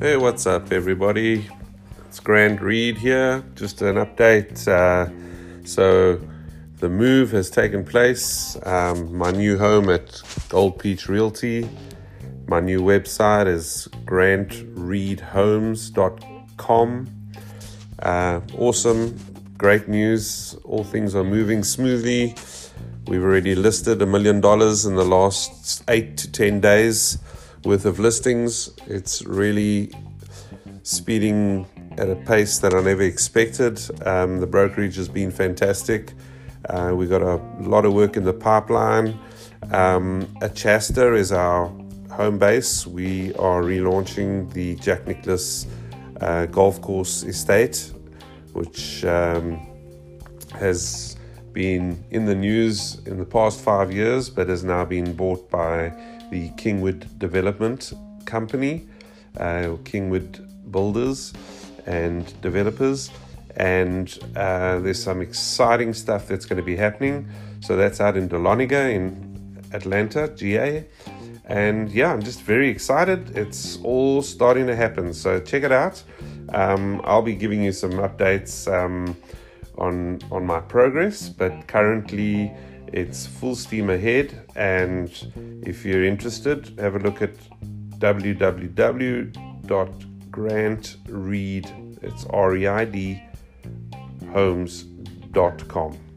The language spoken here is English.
Hey, what's up, everybody? It's Grant Reid here. Just an update. Uh, so, the move has taken place. Um, my new home at Gold Peach Realty. My new website is grantreidhomes.com. Uh, awesome, great news. All things are moving smoothly. We've already listed a million dollars in the last eight to 10 days worth of listings. It's really speeding at a pace that I never expected. Um, the brokerage has been fantastic. Uh, we got a lot of work in the pipeline. Um, Achasta is our home base. We are relaunching the Jack Nicklaus uh, Golf Course Estate, which um, has been in the news in the past five years, but has now been bought by the Kingwood Development Company, uh, Kingwood Builders and Developers. And uh, there's some exciting stuff that's going to be happening. So that's out in Dahlonega in Atlanta, GA. And yeah, I'm just very excited. It's all starting to happen. So check it out. Um, I'll be giving you some updates um, on on my progress, but currently it's full steam ahead. And if you're interested, have a look at www.grantreid, it's R E I D, homes.com.